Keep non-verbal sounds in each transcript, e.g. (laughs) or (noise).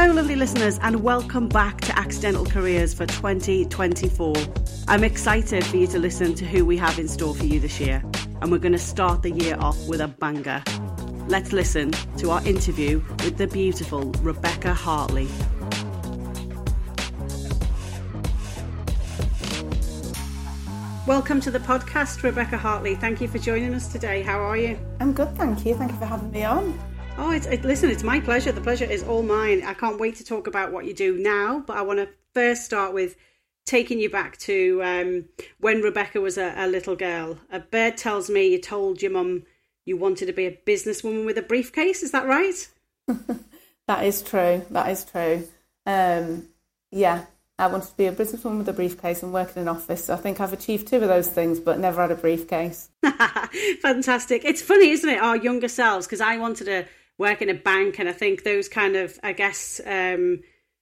Hello, lovely listeners, and welcome back to Accidental Careers for 2024. I'm excited for you to listen to who we have in store for you this year, and we're going to start the year off with a banger. Let's listen to our interview with the beautiful Rebecca Hartley. Welcome to the podcast, Rebecca Hartley. Thank you for joining us today. How are you? I'm good, thank you. Thank you for having me on. Oh, it's, it, listen, it's my pleasure. The pleasure is all mine. I can't wait to talk about what you do now, but I want to first start with taking you back to um, when Rebecca was a, a, little girl. A bird tells me you told your mum you wanted to be a businesswoman with a briefcase. Is that right? (laughs) that is true. That is true. Um, yeah, I wanted to be a businesswoman with a briefcase and work in an office. So I think I've achieved two of those things, but never had a briefcase. (laughs) Fantastic. It's funny, isn't it? Our younger selves, because I wanted to work in a bank, and I think those kind of, I guess, um,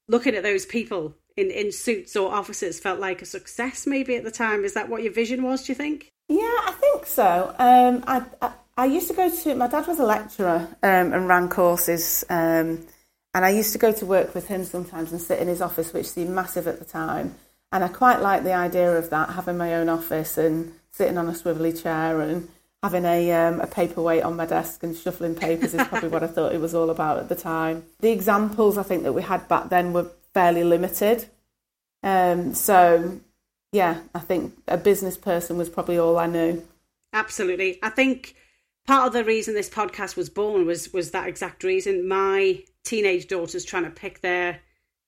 looking at those people in, in suits or offices felt like a success maybe at the time. Is that what your vision was, do you think? Yeah, I think so. Um, I, I, I, used to go to, my dad was a lecturer um, and ran courses. Um, and I used to go to work with him sometimes and sit in his office, which seemed massive at the time. And I quite liked the idea of that, having my own office and sitting on a swivelly chair and having a, um, a paperweight on my desk and shuffling papers is probably what I thought it was all about at the time. The examples I think that we had back then were fairly limited. Um, so, yeah, I think a business person was probably all I knew. Absolutely. I think part of the reason this podcast was born was was that exact reason. My teenage daughters trying to pick their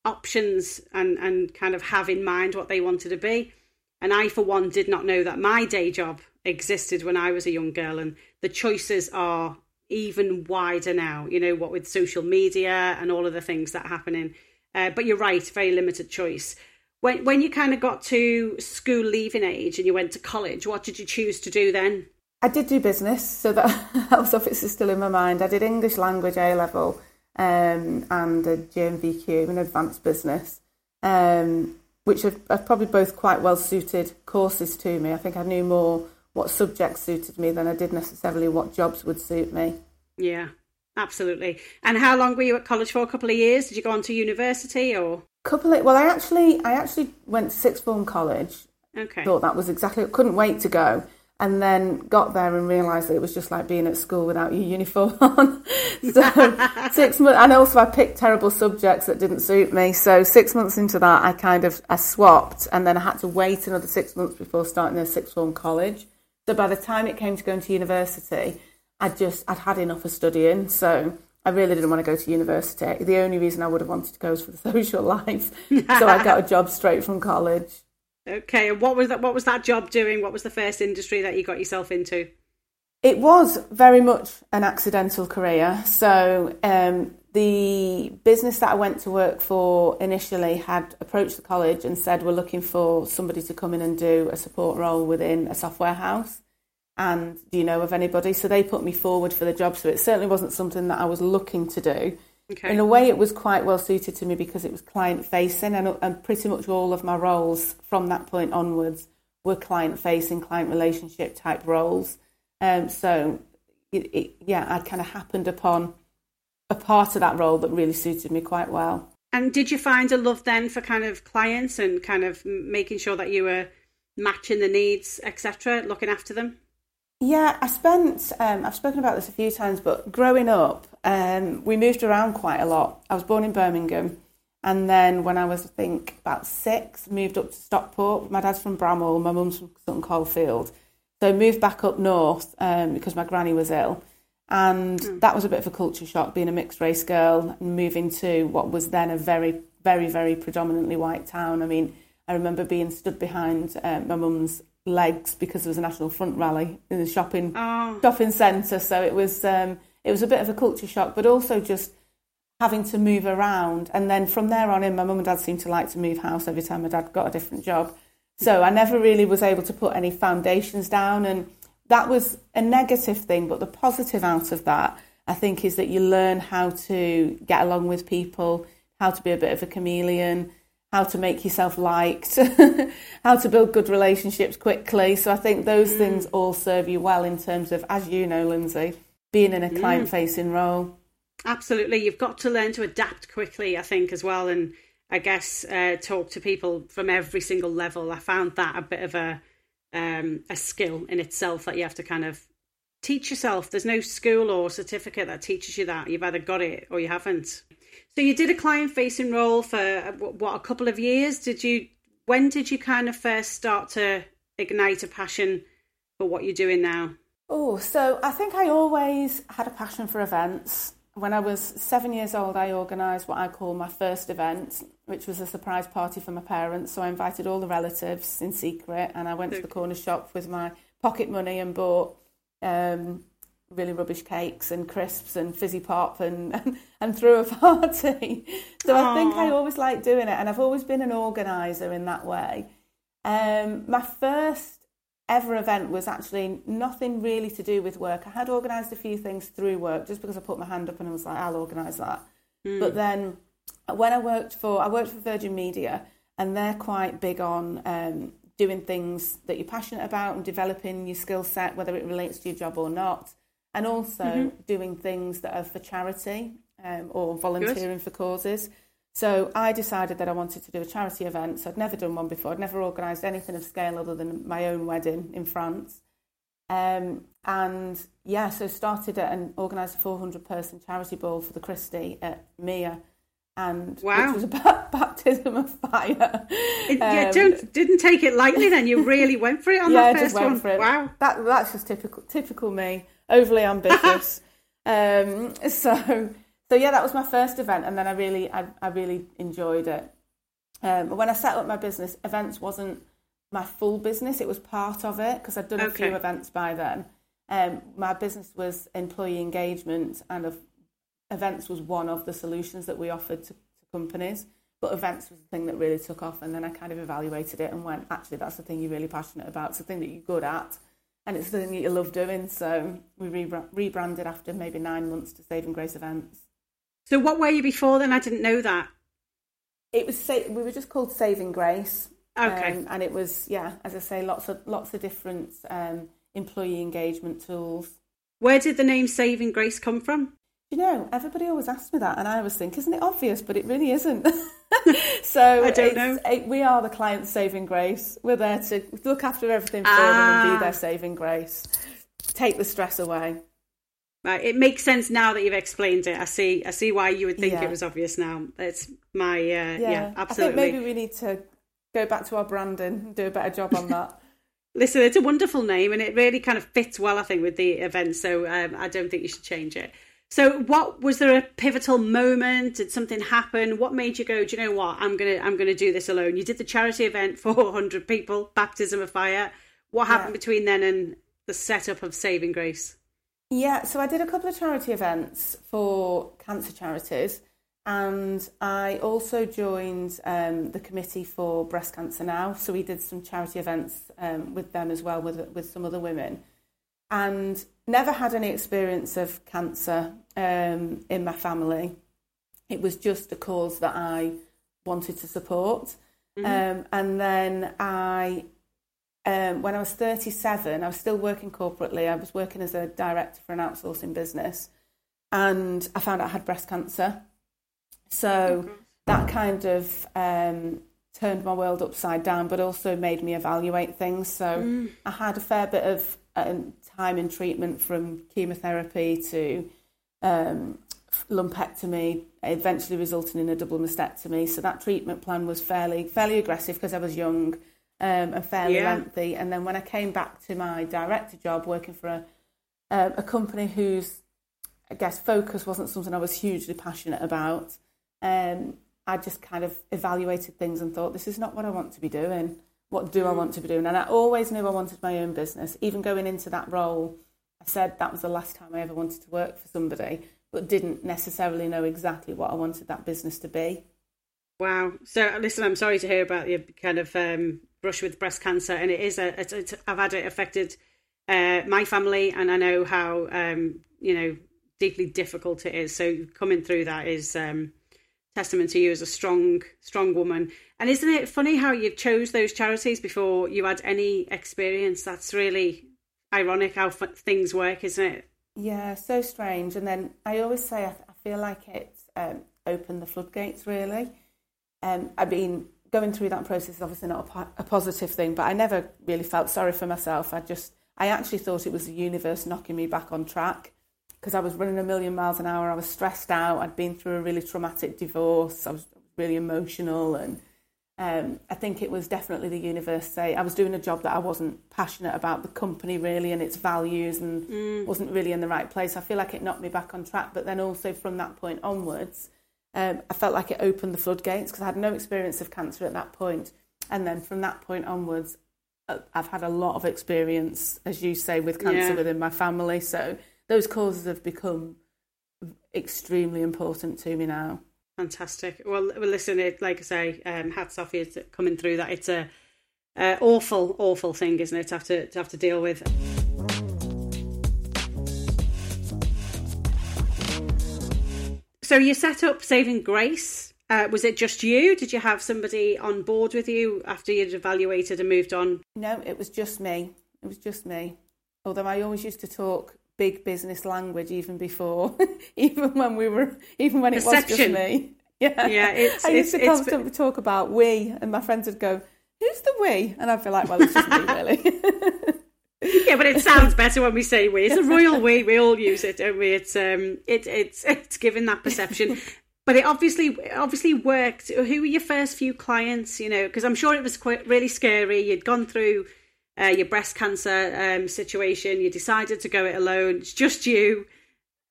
options and and kind of have in mind what they wanted to be. And I, for one, did not know that my day job existed when I was a young girl, and the choices are even wider now. You know what with social media and all of the things that are happening. Uh, but you're right, very limited choice. When when you kind of got to school leaving age and you went to college, what did you choose to do then? I did do business, so that health office is still in my mind. I did English language A level um, and a GNVQ in advanced business. Um, which are, are, probably both quite well suited courses to me. I think I knew more what subjects suited me than I did necessarily what jobs would suit me. Yeah, absolutely. And how long were you at college for? A couple of years? Did you go on to university or? Couple of, well, I actually I actually went to sixth form college. Okay. Thought that was exactly. Couldn't wait to go and then got there and realised that it was just like being at school without your uniform (laughs) on. so (laughs) six months, and also I picked terrible subjects that didn't suit me. So six months into that, I kind of I swapped, and then I had to wait another six months before starting a sixth form college. So by the time it came to going to university, I just I'd had enough of studying. So I really didn't want to go to university. The only reason I would have wanted to go was for the (laughs) social life. so I got a job straight from college. Okay, and what was that? What was that job doing? What was the first industry that you got yourself into? It was very much an accidental career. So um, the business that I went to work for initially had approached the college and said we're looking for somebody to come in and do a support role within a software house. And do you know of anybody? So they put me forward for the job. So it certainly wasn't something that I was looking to do. Okay. In a way, it was quite well suited to me because it was client facing, and, and pretty much all of my roles from that point onwards were client facing, client relationship type roles. Um, so, it, it, yeah, I kind of happened upon a part of that role that really suited me quite well. And did you find a love then for kind of clients and kind of making sure that you were matching the needs, etc., looking after them? Yeah, I spent, um, I've spoken about this a few times, but growing up, um, we moved around quite a lot. I was born in Birmingham. And then when I was, I think, about six, moved up to Stockport. My dad's from Bramhall, my mum's from Sutton Coldfield. So moved back up north um, because my granny was ill. And mm. that was a bit of a culture shock, being a mixed race girl and moving to what was then a very, very, very predominantly white town. I mean, I remember being stood behind uh, my mum's legs because there was a National Front rally in the shopping oh. shopping centre. So it was um, it was a bit of a culture shock, but also just having to move around. And then from there on in, my mum and dad seemed to like to move house every time my dad got a different job. So I never really was able to put any foundations down, and that was a negative thing. But the positive out of that, I think, is that you learn how to get along with people, how to be a bit of a chameleon how to make yourself liked, (laughs) how to build good relationships quickly. So I think those mm. things all serve you well in terms of, as you know, Lindsay, being in a client facing mm. role. Absolutely. You've got to learn to adapt quickly, I think, as well. And I guess uh, talk to people from every single level. I found that a bit of a um, a skill in itself that you have to kind of teach yourself. There's no school or certificate that teaches you that. You've either got it or you haven't. So you did a client facing role for uh, what a couple of years. Did you? When did you kind of first start to ignite a passion for what you're doing now? Oh, so I think I always had a passion for events. When I was seven years old, I organised what I call my first event, which was a surprise party for my parents. So I invited all the relatives in secret, and I went okay. to the corner shop with my pocket money and bought um, really rubbish cakes and crisps and fizzy pop and, and, (laughs) and threw a party. (laughs) so Aww. I think I always liked doing it, and I've always been an organiser in that way. Um, my first ever event was actually nothing really to do with work. I had organised a few things through work just because I put my hand up and I was like, I'll organise that. Mm. But then when I worked for, I worked for Virgin Media and they're quite big on um, doing things that you're passionate about and developing your skill set, whether it relates to your job or not. And also mm-hmm. doing things that are for charity um, or volunteering Good. for causes. So I decided that I wanted to do a charity event. So I'd never done one before. I'd never organised anything of scale other than my own wedding in France. Um, and yeah, so started and organised a 400 person charity ball for the Christie at Mia. And wow. which was about (laughs) baptism of fire. It, um, yeah, don't, didn't take it lightly then. You really (laughs) went for it on yeah, that first one. Wow. That, that's just typical, typical me, overly (laughs) ambitious. um, so so yeah, that was my first event, and then I really, I, I really enjoyed it. Um, when I set up my business, events wasn't my full business; it was part of it because I'd done okay. a few events by then. Um, my business was employee engagement, and of, events was one of the solutions that we offered to, to companies. But events was the thing that really took off, and then I kind of evaluated it and went, actually, that's the thing you're really passionate about. It's the thing that you're good at, and it's the thing that you love doing. So we rebranded after maybe nine months to Saving Grace Events. So what were you before then? I didn't know that. It was we were just called Saving Grace. Okay. Um, and it was yeah, as I say, lots of lots of different um, employee engagement tools. Where did the name Saving Grace come from? You know, everybody always asks me that, and I always think, isn't it obvious? But it really isn't. (laughs) so I don't know. It, we are the client saving grace. We're there to look after everything for ah. them and be their saving grace. Take the stress away. Right, it makes sense now that you've explained it. I see. I see why you would think yeah. it was obvious now. It's my uh, yeah. yeah, absolutely. I think maybe we need to go back to our branding and do a better job on that. (laughs) Listen, it's a wonderful name, and it really kind of fits well, I think, with the event. So um, I don't think you should change it. So, what was there a pivotal moment? Did something happen? What made you go? Do you know what? I'm gonna I'm gonna do this alone. You did the charity event, (laughs) for 400 people, baptism of fire. What happened yeah. between then and the setup of Saving Grace? Yeah, so I did a couple of charity events for cancer charities, and I also joined um, the committee for breast cancer now. So we did some charity events um, with them as well, with with some other women, and never had any experience of cancer um, in my family. It was just a cause that I wanted to support, mm-hmm. Um, and then I um, when I was 37, I was still working corporately. I was working as a director for an outsourcing business, and I found out I had breast cancer. So mm-hmm. that kind of um, turned my world upside down, but also made me evaluate things. So mm. I had a fair bit of um, time in treatment from chemotherapy to um, lumpectomy, eventually resulting in a double mastectomy. So that treatment plan was fairly fairly aggressive because I was young um, and fairly yeah. lengthy. And then when I came back to my director job, working for a, uh, a company whose, I guess, focus wasn't something I was hugely passionate about, um, I just kind of evaluated things and thought, this is not what I want to be doing. What do I want to be doing? And I always knew I wanted my own business. Even going into that role, I said that was the last time I ever wanted to work for somebody, but didn't necessarily know exactly what I wanted that business to be. Wow. So, listen, I'm sorry to hear about your kind of um, brush with breast cancer, and it is a. It's, it's, I've had it affected uh, my family, and I know how um, you know deeply difficult it is. So coming through that is um, testament to you as a strong, strong woman. And isn't it funny how you chose those charities before you had any experience? That's really ironic how things work, isn't it? Yeah, so strange. And then I always say I, I feel like it um, opened the floodgates really. Um, I mean, going through that process is obviously not a, po- a positive thing, but I never really felt sorry for myself. I just, I actually thought it was the universe knocking me back on track because I was running a million miles an hour. I was stressed out. I'd been through a really traumatic divorce. I was really emotional and um, I think it was definitely the universe say I was doing a job that I wasn't passionate about the company really and its values and mm. wasn't really in the right place. I feel like it knocked me back on track. But then also from that point onwards, um, I felt like it opened the floodgates because I had no experience of cancer at that point. And then from that point onwards, uh, I've had a lot of experience, as you say, with cancer yeah. within my family. So those causes have become extremely important to me now. Fantastic. Well, well, listen, it like I say, um, hats off you coming through that. It's a uh, awful, awful thing, isn't it? To have to, to have to deal with. So you set up Saving Grace. Uh, was it just you? Did you have somebody on board with you after you'd evaluated and moved on? No, it was just me. It was just me. Although I always used to talk big business language even before, (laughs) even when we were, even when it Perception. was just me. (laughs) Yeah, yeah. It's, I used it's, to constantly talk about we, and my friends would go, "Who's the we?" And I'd be like, "Well, it's just me, (laughs) really." Yeah, but it sounds better when we say we. It's a royal we. We all use it, don't we? It's um, it, it's it's given that perception. but it obviously obviously worked. Who were your first few clients? You know, because I'm sure it was quite really scary. You'd gone through uh, your breast cancer um, situation. You decided to go it alone. It's just you.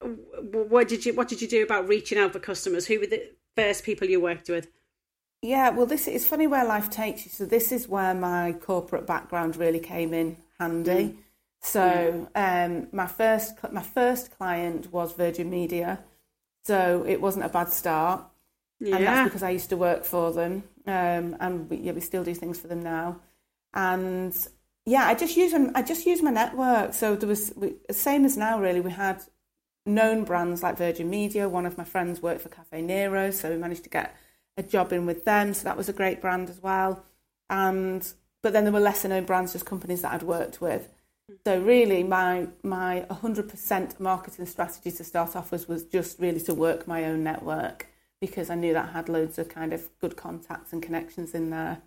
What did you What did you do about reaching out for customers? Who were the first people you worked with? Yeah, well, this is funny where life takes you. So this is where my corporate background really came in handy. Mm. So um, my first my first client was Virgin Media, so it wasn't a bad start, yeah. and that's because I used to work for them, um, and we, yeah, we still do things for them now. And yeah, I just use I just use my network. So there was same as now. Really, we had known brands like Virgin Media. One of my friends worked for Caffè Nero, so we managed to get a job in with them. So that was a great brand as well. And but then there were lesser known brands, just companies that I'd worked with. So really, my my 100% marketing strategy to start off was was just really to work my own network because I knew that I had loads of kind of good contacts and connections in there.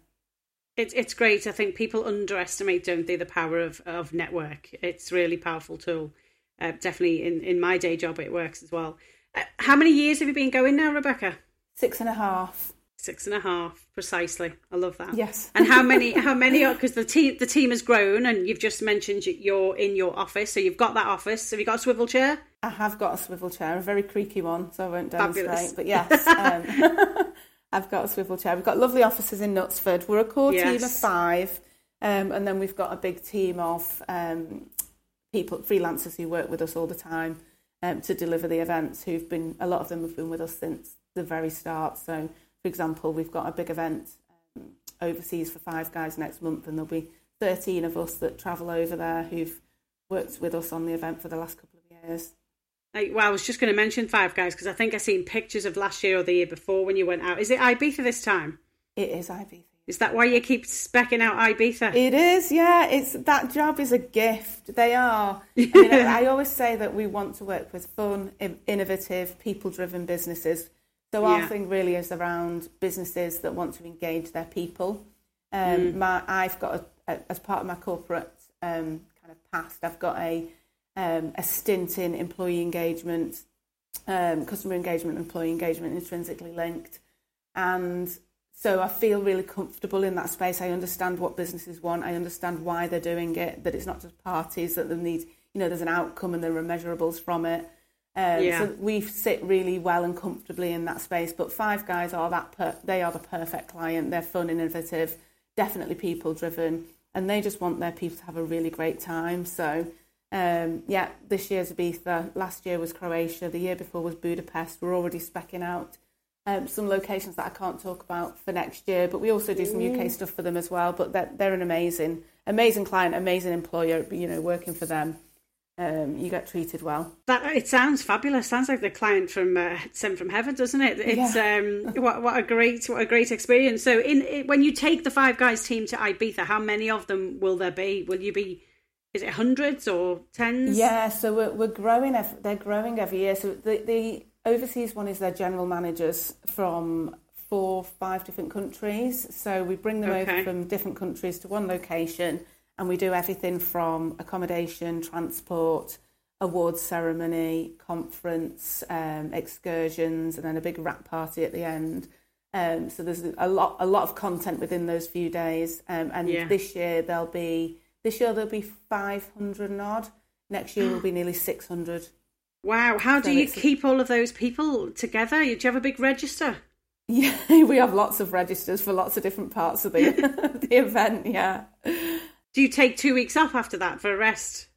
It's it's great. I think people underestimate, don't they, the power of, of network. It's really powerful tool. Uh, definitely in, in my day job, it works as well. Uh, how many years have you been going now, Rebecca? Six and a half. Six and a half, precisely. I love that. Yes. and how many? How many? Because the team the team has grown, and you've just mentioned you're in your office, so you've got that office. Have you got a swivel chair? I have got a swivel chair, a very creaky one, so I won't demonstrate. Fabulous. But yes, um, (laughs) I've got a swivel chair. We've got lovely offices in Knutsford. We're a core yes. team of five, um, and then we've got a big team of um, people, freelancers who work with us all the time um, to deliver the events. Who've been a lot of them have been with us since the very start. So, for example, we've got a big event um, overseas for Five Guys next month, and there'll be 13 of us that travel over there who've worked with us on the event for the last couple of years. Like, well, I was just going to mention Five Guys because I think I seen pictures of last year or the year before when you went out. Is it Ibiza this time? It is Ibiza. Is that why you keep specking out Ibiza? It is, yeah. It's that job is a gift. They are. (laughs) I, mean, I always say that we want to work with fun, innovative, people-driven businesses. So our yeah. thing really is around businesses that want to engage their people. Um, mm. my, I've got a, a, as part of my corporate um, kind of past, I've got a um, a stint in employee engagement, um, customer engagement, employee engagement, intrinsically linked. And so I feel really comfortable in that space. I understand what businesses want. I understand why they're doing it, that it's not just parties, that they need, you know, there's an outcome and there are measurables from it. Um, yeah. So we sit really well and comfortably in that space. But Five Guys are that per- they are the perfect client. They're fun, innovative, definitely people driven, and they just want their people to have a really great time. So um, yeah, this year's Ibiza. Last year was Croatia. The year before was Budapest. We're already specking out um, some locations that I can't talk about for next year, but we also do some UK mm. stuff for them as well. But they're, they're an amazing, amazing client, amazing employer. You know, working for them. Um, you get treated well. That it sounds fabulous. Sounds like the client from uh, sent from heaven, doesn't it? It's yeah. um, what what a great what a great experience. So, in when you take the Five Guys team to Ibiza, how many of them will there be? Will you be is it hundreds or tens? Yeah, so we're, we're growing. They're growing every year. So the, the overseas one is their general managers from four, five different countries. So we bring them Okay. over from different countries to one location, and we do everything from accommodation, transport, awards ceremony, conference, um, excursions, and then a big wrap party at the end. Um, so there's a lot, a lot of content within those few days. Um, and Yeah. this year there'll be this year there'll be 500 and odd. Next year will be (gasps) nearly 600. Wow, how do you keep all of those people together? Do you have a big register? Yeah, (laughs) we have lots of registers for lots of different parts of the (laughs) the event. Yeah. Do you take two weeks off after that for a rest?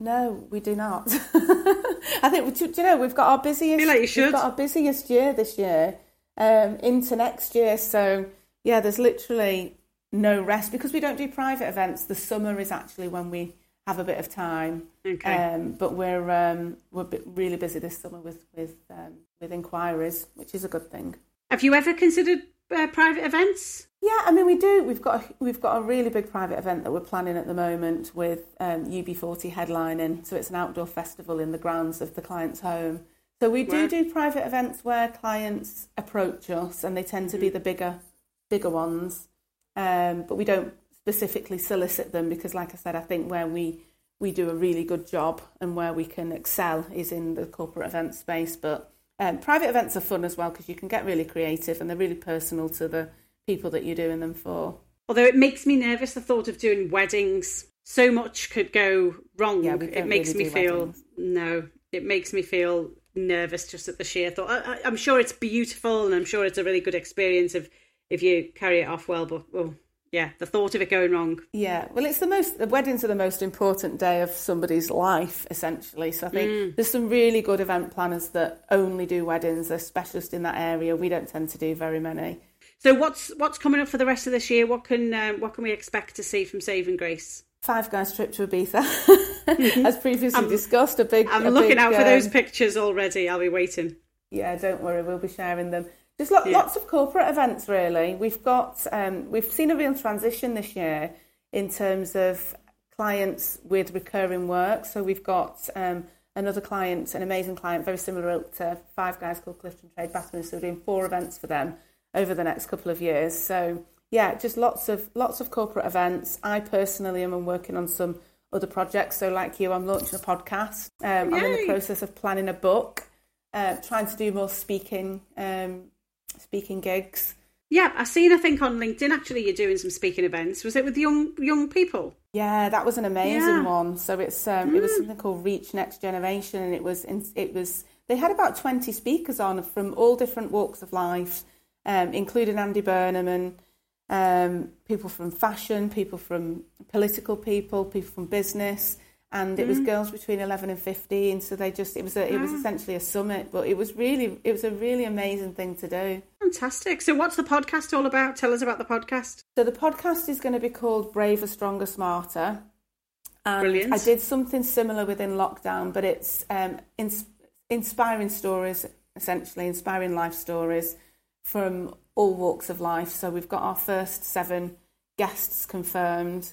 No, we do not. (laughs) I think do you know we've got our busiest. Like you should. We've got our busiest year this year um, into next year. So yeah, there's literally no rest because we don't do private events. The summer is actually when we have a bit of time. Okay. Um, but we're um, we're really busy this summer with with um, with inquiries, which is a good thing. Have you ever considered uh, private events? Yeah, I mean we do. We've got a, we've got a really big private event that we're planning at the moment with um, UB40 headlining. So it's an outdoor festival in the grounds of the client's home. So we do do private events where clients approach us, and they tend to be the bigger bigger ones. Um, but we don't specifically solicit them because, like I said, I think where we we do a really good job and where we can excel is in the corporate event space. But um, private events are fun as well because you can get really creative and they're really personal to the people that you're doing them for. Although it makes me nervous the thought of doing weddings. So much could go wrong. Yeah, it makes really me feel weddings. no. It makes me feel nervous just at the sheer thought. I, I, I'm sure it's beautiful and I'm sure it's a really good experience if if you carry it off well. But well, yeah, the thought of it going wrong. Yeah, well, it's the most. The weddings are the most important day of somebody's life, essentially. So I think mm. there's some really good event planners that only do weddings. They're specialists in that area. We don't tend to do very many. So what's what's coming up for the rest of this year? What can um, what can we expect to see from Saving Grace? Five guys trip to Ibiza, (laughs) as previously discussed. A big. I'm a looking big, out for those um, pictures already. I'll be waiting. Yeah, don't worry, we'll be sharing them. There's lo- Yeah. lots of corporate events, really. We've got, um, we've seen a real transition this year in terms of clients with recurring work. So we've got um, another client, an amazing client, very similar to Five Guys called Clifton Trade Battery. So we're doing four events for them over the next couple of years. So yeah, just lots of lots of corporate events. I personally am working on some other projects. So like you, I'm launching a podcast. Um, I'm in the process of planning a book uh, trying to do more speaking um, speaking gigs. Yeah, I've seen. I think on LinkedIn actually, you're doing some speaking events. Was it with young young people? Yeah, that was an amazing Yeah. Mm. one. So it's um, it was something called Reach Next Generation, and it was in, it was they had about twenty speakers on from all different walks of life, um, including Andy Burnham and um, people from fashion, people from political people, people from business, and it was Mm. girls between eleven and fifteen. So they just it was a, it was essentially a summit, but it was really it was a really amazing thing to do. Fantastic. So, what's the podcast all about? Tell us about the podcast. So the podcast is going to be called Braver, Stronger, Smarter. And Brilliant. I did something similar within lockdown, but it's um, ins- inspiring stories, essentially inspiring life stories from all walks of life. So we've got our first seven guests confirmed,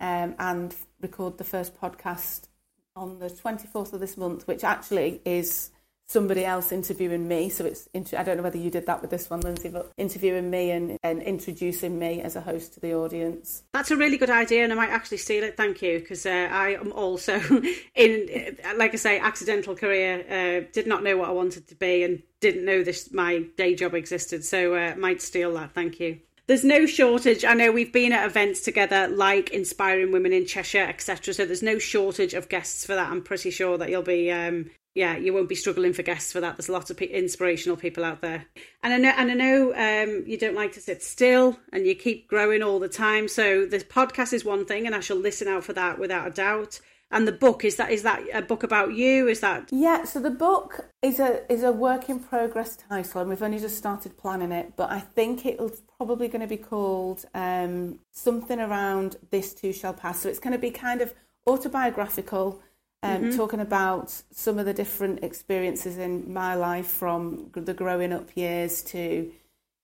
um, and record the first podcast on the 24th of this month, which actually is somebody else interviewing me. So it's, I don't know whether you did that with this one, Lindsay, but interviewing me and, and introducing me as a host to the audience. That's a really good idea, and I might actually steal it. Thank you, because uh, I am also (laughs) in, uh, like I say, accidental career. Uh, did not know what I wanted to be, and didn't know this my day job existed. So uh, might steal that. Thank you. There's no shortage. I know we've been at events together, like inspiring women in Cheshire, etc. So there's no shortage of guests for that. I'm pretty sure that you'll be. Um, yeah, you won't be struggling for guests for that. There's lots of pe- inspirational people out there, and I know, and I know um, you don't like to sit still, and you keep growing all the time. So the podcast is one thing, and I shall listen out for that without a doubt. And the book is that is that a book about you? Is that Yeah, so the book is a is a work in progress title, and we've only just started planning it. But I think it's probably going to be called um, something around "This Too Shall Pass." So it's going to be kind of autobiographical, um, talking about some of the different experiences in my life, from the growing up years to,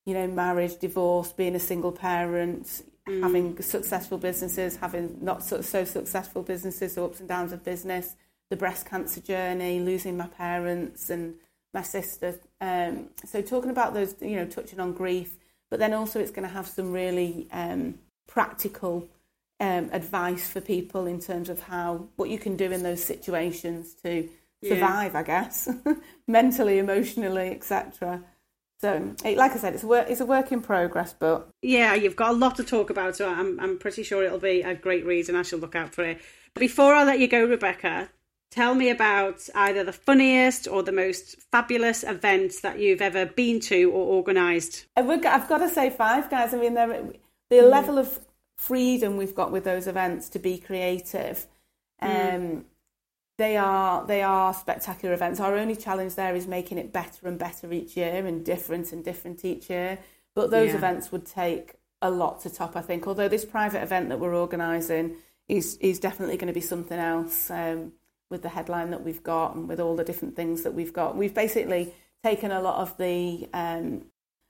you know, marriage, divorce, being a single parent, having successful businesses, having not so, so successful businesses, the ups and downs of business, the breast cancer journey, losing my parents, and my sister. Um, so talking about those, you know, touching on grief, but then also it's going to have some really um, practical um, advice for people in terms of how what you can do in those situations to survive, yeah. I guess, (laughs) mentally, emotionally, etc. So, like I said, it's a work, it's a work in progress, but yeah, you've got a lot to talk about. So I'm I'm pretty sure it'll be a great read, and I shall look out for it. Before I let you go, Rebecca, tell me about either the funniest or the most fabulous events that you've ever been to or organised. I've got to say, five guys. I mean, the mm. level of freedom we've got with those events to be creative. Mm. Um, they are they are spectacular events. Our only challenge there is making it better and better each year and different and different each year. But those yeah. events would take a lot to top, I think. Although this private event that we're organising is is definitely going to be something else um, with the headline that we've got and with all the different things that we've got. We've basically taken a lot of the um,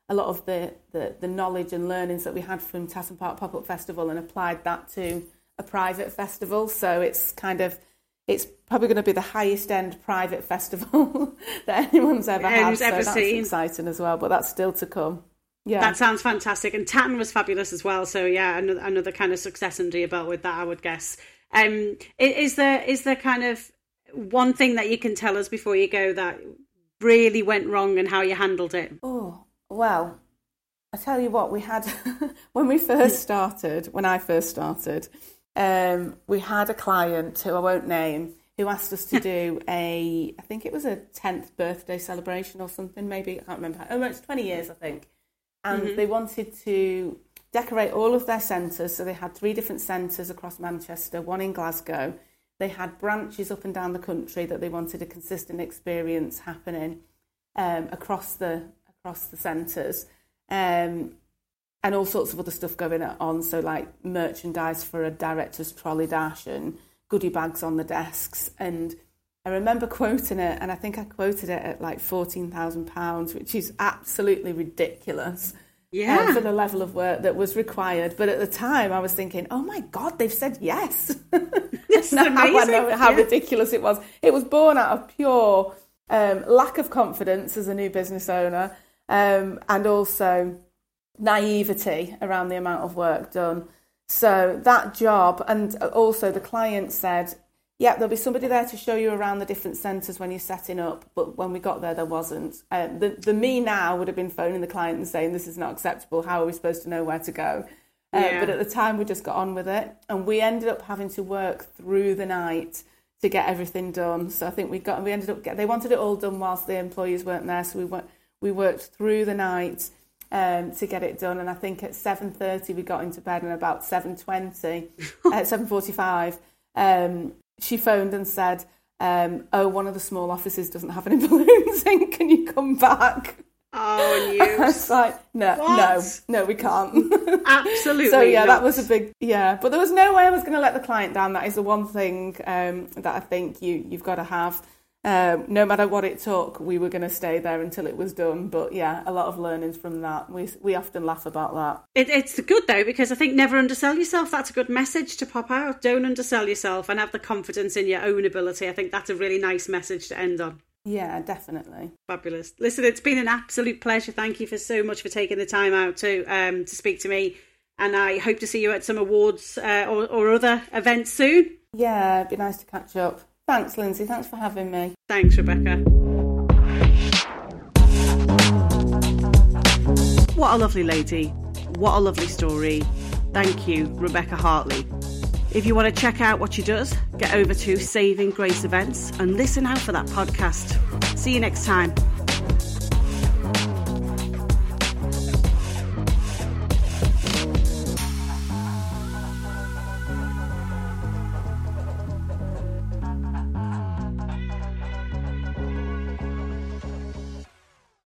a lot of the, the, the knowledge and learnings that we had from Tatton Park Pop Up Festival and applied that to a private festival. So it's kind of it's probably going to be the highest end private festival (laughs) that anyone's ever had. so that's exciting as well, but that's still to come. Yeah, that sounds fantastic. And Tatton was fabulous as well. So yeah, another, another kind of success under your belt with that, I would guess. Um, is there is there kind of one thing that you can tell us before you go that really went wrong and how you handled it? Oh well, I tell you what, we had (laughs) when we first started. When I first started, um, we had a client who I won't name who asked us to (laughs) do a, I think it was a 10th birthday celebration or something, maybe, I can't remember. Oh, it's 20 years, I think. And mm-hmm. they wanted to decorate all of their centres. So they had three different centres across Manchester, one in Glasgow. They had branches up and down the country that they wanted a consistent experience happening um, across the across the centres. Um, and all sorts of other stuff going on. So like merchandise for a director's trolley dash and goodie bags on the desks. And I remember quoting it, and I think I quoted it at like fourteen thousand pounds, which is absolutely ridiculous. Yeah, uh, for the level of work that was required. But at the time, I was thinking, "Oh my god, they've said yes!" (laughs) That's amazing. I know how yeah. ridiculous it was. It was born out of pure um, lack of confidence as a new business owner, um, and also naivety around the amount of work done. So that job, and also the client said, yeah, there'll be somebody there to show you around the different centres when you're setting up. But when we got there, there wasn't. Uh, the, the me now would have been phoning the client and saying, this is not acceptable. How are we supposed to know where to go? Uh, yeah. But at the time, we just got on with it. And we ended up having to work through the night to get everything done. So I think we got, we ended up, get, they wanted it all done whilst the employees weren't there. So we went, we worked through the night um, to get it done. And I think at 7.30 we got into bed and about 7.20, at (laughs) 7.45, um, she phoned and said, um, oh, one of the small offices doesn't have any (laughs) balloons in, can you come back? Oh, (laughs) and you. it's like, no, what? no, no, we can't. Absolutely. so yeah, not. that was a big yeah. But there was no way I was going to let the client down. That is the one thing um, that I think you you've got to have. Um, no matter what it took, we were going to stay there until it was done. But yeah, a lot of learnings from that. We we often laugh about that. It, it's good though because I think never undersell yourself. That's a good message to pop out. Don't undersell yourself and have the confidence in your own ability. I think that's a really nice message to end on. Yeah, definitely. Fabulous. Listen, it's been an absolute pleasure. Thank you for so much for taking the time out to um, to speak to me, and I hope to see you at some awards uh, or, or other events soon. Yeah, it'd be nice to catch up. Thanks, Lindsay. Thanks for having me. Thanks, Rebecca. What a lovely lady. What a lovely story. Thank you, Rebecca Hartley. If you want to check out what she does, get over to Saving Grace Events and listen out for that podcast. See you next time.